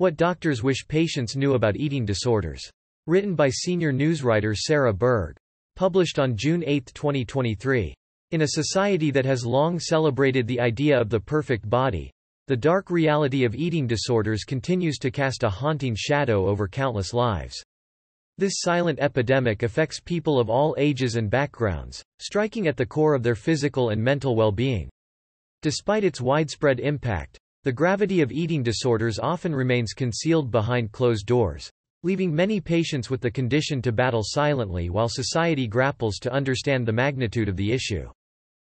What doctors wish patients knew about eating disorders. Written by senior newswriter Sara Berg. Published on June 8, 2023. In a society that has long celebrated the idea of the perfect body, the dark reality of eating disorders continues to cast a haunting shadow over countless lives. This silent epidemic affects people of all ages and backgrounds, striking at the core of their physical and mental well-being. Despite its widespread impact, the gravity of eating disorders often remains concealed behind closed doors, leaving many patients with the condition to battle silently while society grapples to understand the magnitude of the issue.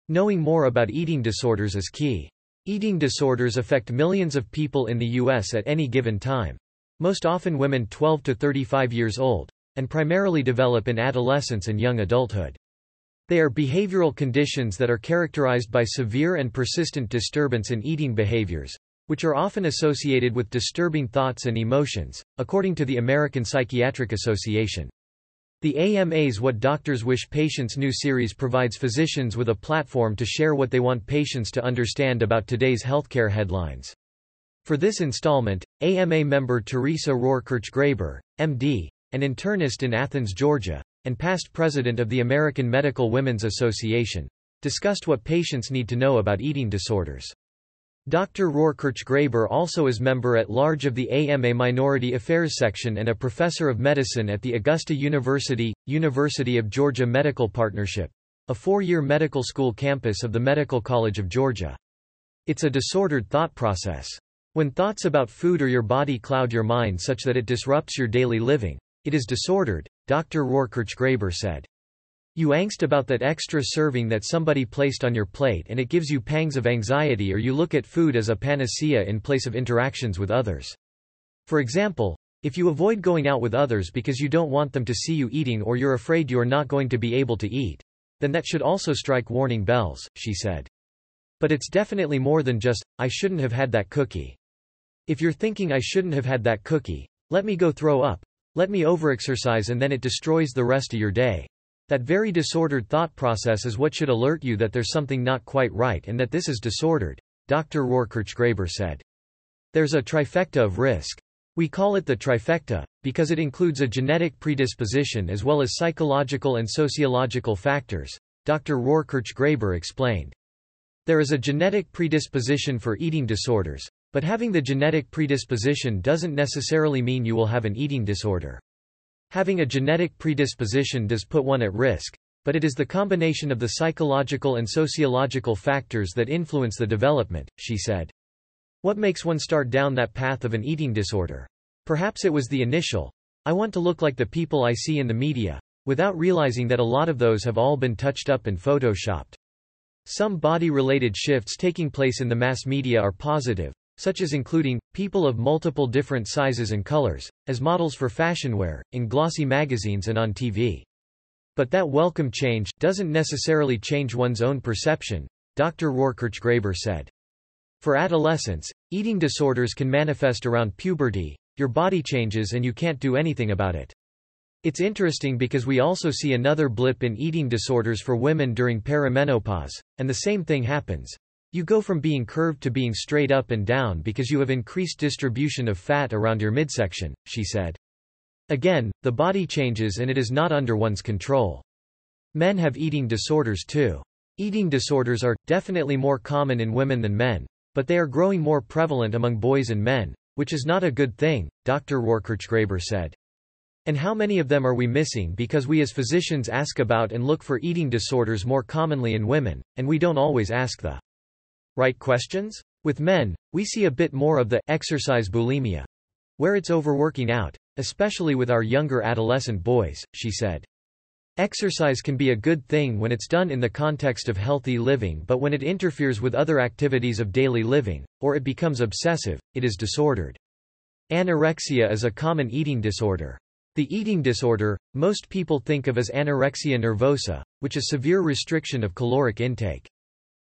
Knowing more about eating disorders is key. Eating disorders affect millions of people in the U.S. at any given time. Most often women 12 to 35 years old, and primarily develop in adolescence and young adulthood. They are behavioral conditions that are characterized by severe and persistent disturbance in eating behaviors, which are often associated with disturbing thoughts and emotions, according to the American Psychiatric Association. The AMA's What Doctors Wish Patients Knew series provides physicians with a platform to share what they want patients to understand about today's healthcare headlines. For this installment, AMA member Theresa Rohr-Kirchgraber, MD, an internist in Athens, Georgia, and past president of the American Medical Women's Association, discussed what patients need to know about eating disorders. Dr. Rohr-Kirchgraber also is member at large of the AMA Minority Affairs section and a professor of medicine at the Augusta University, University of Georgia Medical Partnership, a four-year medical school campus of the Medical College of Georgia. It's a disordered thought process. When thoughts about food or your body cloud your mind such that it disrupts your daily living, it is disordered, Dr. Rohr-Kirchgraber said. You angst about that extra serving that somebody placed on your plate and it gives you pangs of anxiety or you look at food as a panacea in place of interactions with others. For example, if you avoid going out with others because you don't want them to see you eating or you're afraid you're not going to be able to eat, then that should also strike warning bells, she said. But it's definitely more than just, I shouldn't have had that cookie. If you're thinking I shouldn't have had that cookie, let me go throw up, let me overexercise and then it destroys the rest of your day. That very disordered thought process is what should alert you that there's something not quite right and that this is disordered, Dr. Rohr-Kirchgraber said. There's a trifecta of risk. We call it the trifecta, because it includes a genetic predisposition as well as psychological and sociological factors, Dr. Rohr-Kirchgraber explained. There is a genetic predisposition for eating disorders, but having the genetic predisposition doesn't necessarily mean you will have an eating disorder. Having a genetic predisposition does put one at risk, but it is the combination of the psychological and sociological factors that influence the development, she said. What makes one start down that path of an eating disorder? Perhaps it was the initial, I want to look like the people I see in the media, without realizing that a lot of those have all been touched up and photoshopped. Some body-related shifts taking place in the mass media are positive, such as including, people of multiple different sizes and colors, as models for fashion wear, in glossy magazines and on TV. But that welcome change, doesn't necessarily change one's own perception, Dr. Rohr-Kirchgraber said. For adolescents, eating disorders can manifest around puberty, your body changes and you can't do anything about it. It's interesting because we also see another blip in eating disorders for women during perimenopause, and the same thing happens. You go from being curved to being straight up and down because you have increased distribution of fat around your midsection, she said. Again, the body changes and it is not under one's control. Men have eating disorders too. Eating disorders are, definitely more common in women than men, but they are growing more prevalent among boys and men, which is not a good thing, Dr. Rohr-Kirchgraber said. And how many of them are we missing because we as physicians ask about and look for eating disorders more commonly in women, and we don't always ask the Right questions? With men, we see a bit more of the exercise bulimia, where it's overworking out, especially with our younger adolescent boys, she said. Exercise can be a good thing when it's done in the context of healthy living but when it interferes with other activities of daily living, or it becomes obsessive, it is disordered. Anorexia is a common eating disorder. The eating disorder, most people think of as anorexia nervosa, which is severe restriction of caloric intake.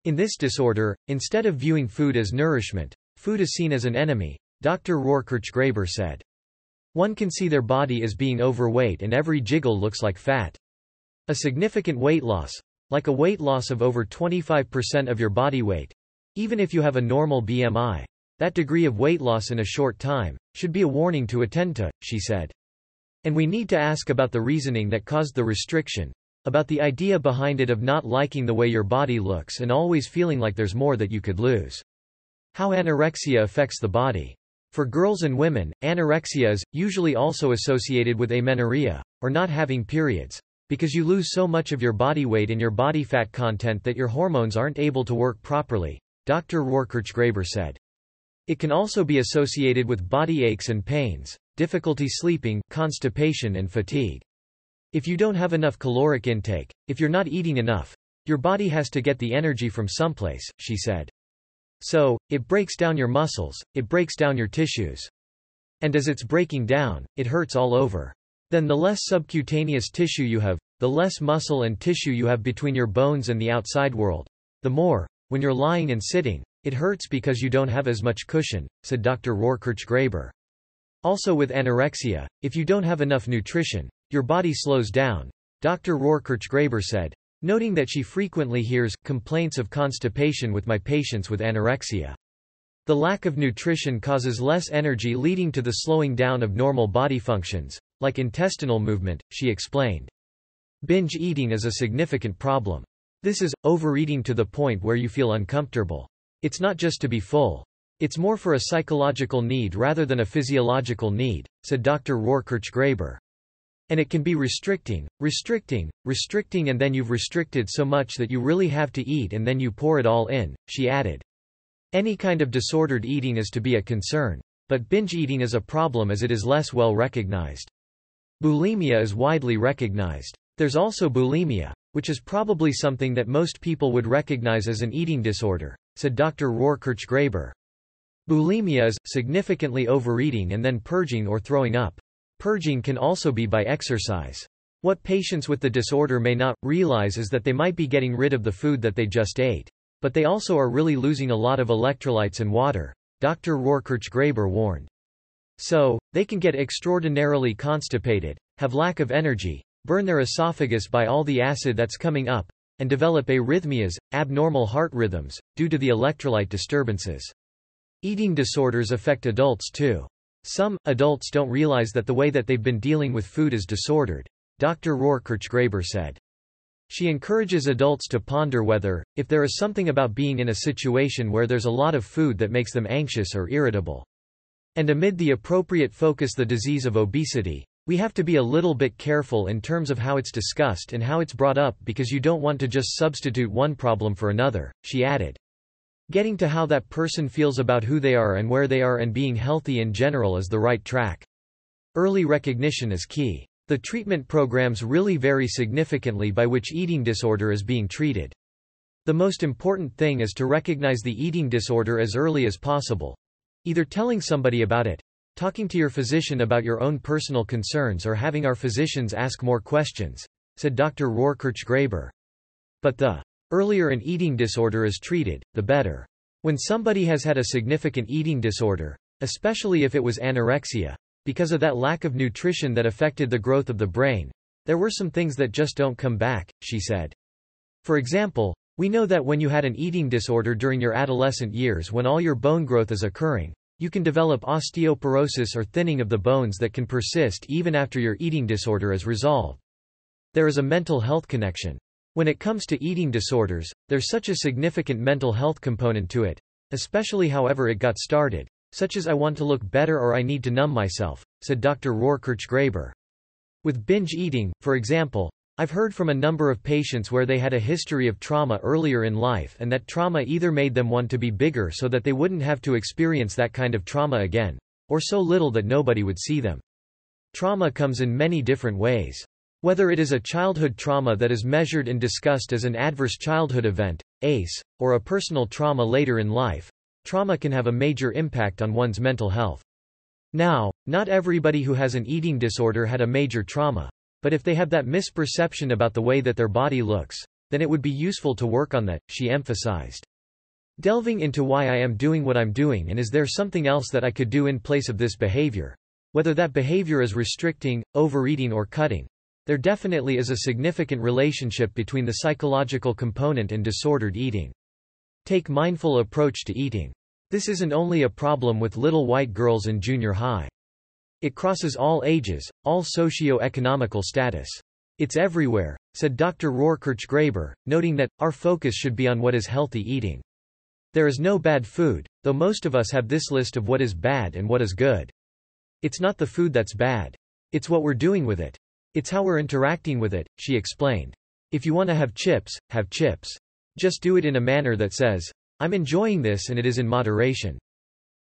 In this disorder, instead of viewing food as nourishment, food is seen as an enemy, Dr. Rohr-Kirchgraber said. One can see their body as being overweight and every jiggle looks like fat. A significant weight loss, like a weight loss of over 25% of your body weight, even if you have a normal BMI, That degree of weight loss in a short time should be a warning to attend to, she said. And we need to ask about the reasoning that caused the restriction, about the idea behind it of not liking the way your body looks and always feeling like there's more that you could lose. How anorexia affects the body. For girls and women, anorexia is, usually also associated with amenorrhea, or not having periods, because you lose so much of your body weight and your body fat content that your hormones aren't able to work properly, Dr. Rohr-Kirchgraber said. It can also be associated with body aches and pains, difficulty sleeping, constipation and fatigue. If you don't have enough caloric intake, if you're not eating enough, your body has to get the energy from someplace, she said. So, it breaks down your muscles, it breaks down your tissues. And as it's breaking down, it hurts all over. Then the less subcutaneous tissue you have, the less muscle and tissue you have between your bones and the outside world. The more, when you're lying and sitting, it hurts because you don't have as much cushion, said Dr. Rohr-Kirchgraber. Also with anorexia, if you don't have enough nutrition, your body slows down, Dr. Rohr-Kirchgraber said, noting that she frequently hears complaints of constipation with my patients with anorexia. The lack of nutrition causes less energy leading to the slowing down of normal body functions, like intestinal movement, she explained. Binge eating is a significant problem. This is, overeating to the point where you feel uncomfortable. It's not just to be full. It's more for a psychological need rather than a physiological need, said Dr. Rohr-Kirchgraber. And it can be restricting, restricting, restricting and then you've restricted so much that you really have to eat and then you pour it all in, she added. Any kind of disordered eating is to be a concern. But binge eating is a problem as it is less well recognized. Bulimia is widely recognized. There's also bulimia, which is probably something that most people would recognize as an eating disorder, said Dr. Rohr-Kirchgraber. Bulimia is, significantly overeating and then purging or throwing up. Purging can also be by exercise. What patients with the disorder may not realize is that they might be getting rid of the food that they just ate. But they also are really losing a lot of electrolytes and water, Dr. Rohr-Kirchgraber warned. So, they can get extraordinarily constipated, have lack of energy, burn their esophagus by all the acid that's coming up, and develop arrhythmias, abnormal heart rhythms, due to the electrolyte disturbances. Eating disorders affect adults too. Some, adults don't realize that the way that they've been dealing with food is disordered. Dr. Rohr-Kirchgraber said. She encourages adults to ponder whether, if there is something about being in a situation where there's a lot of food that makes them anxious or irritable. And amid the appropriate focus the disease of obesity, we have to be a little bit careful in terms of how it's discussed and how it's brought up because you don't want to just substitute one problem for another, she added. Getting to how that person feels about who they are and where they are and being healthy in general is the right track. Early recognition is key. The treatment programs really vary significantly by which eating disorder is being treated. The most important thing is to recognize the eating disorder as early as possible. Either telling somebody about it, talking to your physician about your own personal concerns or having our physicians ask more questions, said Dr. Rohr-Kirchgraber. But the Earlier an eating disorder is treated, the better. When somebody has had a significant eating disorder, especially if it was anorexia, because of that lack of nutrition that affected the growth of the brain, there were some things that just don't come back, she said. For example, we know that when you had an eating disorder during your adolescent years when all your bone growth is occurring, you can develop osteoporosis or thinning of the bones that can persist even after your eating disorder is resolved. There is a mental health connection. When it comes to eating disorders, there's such a significant mental health component to it, especially however it got started, such as I want to look better or I need to numb myself, said Dr. Rohr-Kirchgraber. With binge eating, for example, I've heard from a number of patients where they had a history of trauma earlier in life and that trauma either made them want to be bigger so that they wouldn't have to experience that kind of trauma again, or so little that nobody would see them. Trauma comes in many different ways. Whether it is a childhood trauma that is measured and discussed as an adverse childhood event, ACE, or a personal trauma later in life, trauma can have a major impact on one's mental health. Now, not everybody who has an eating disorder had a major trauma, but if they have that misperception about the way that their body looks, then it would be useful to work on that, she emphasized. Delving into why I am doing what I'm doing and is there something else that I could do in place of this behavior? Whether that behavior is restricting, overeating or cutting, there definitely is a significant relationship between the psychological component and disordered eating. Take mindful approach to eating. This isn't only a problem with little white girls in junior high. It crosses all ages, all socio-economical status. It's everywhere, said Dr. Rohr-Kirchgraber, noting that, our focus should be on what is healthy eating. There is no bad food, though most of us have this list of what is bad and what is good. It's not the food that's bad. It's what we're doing with it. It's how we're interacting with it, she explained. If you want to have chips, have chips. Just do it in a manner that says, I'm enjoying this and it is in moderation.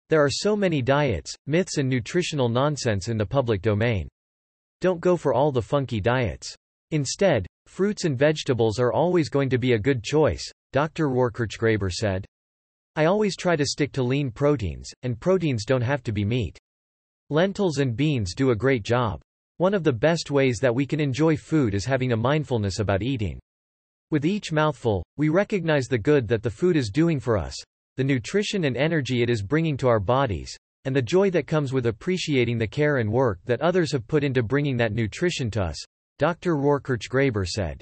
There are so many diets, myths and nutritional nonsense in the public domain. Don't go for all the funky diets. Instead, fruits and vegetables are always going to be a good choice, Dr. Rohr-Kirchgraber said. I always try to stick to lean proteins, and proteins don't have to be meat. Lentils and beans do a great job. One of the best ways that we can enjoy food is having a mindfulness about eating. With each mouthful, we recognize the good that the food is doing for us, the nutrition and energy it is bringing to our bodies, and the joy that comes with appreciating the care and work that others have put into bringing that nutrition to us, Dr. Rohr-Kirchgraber said.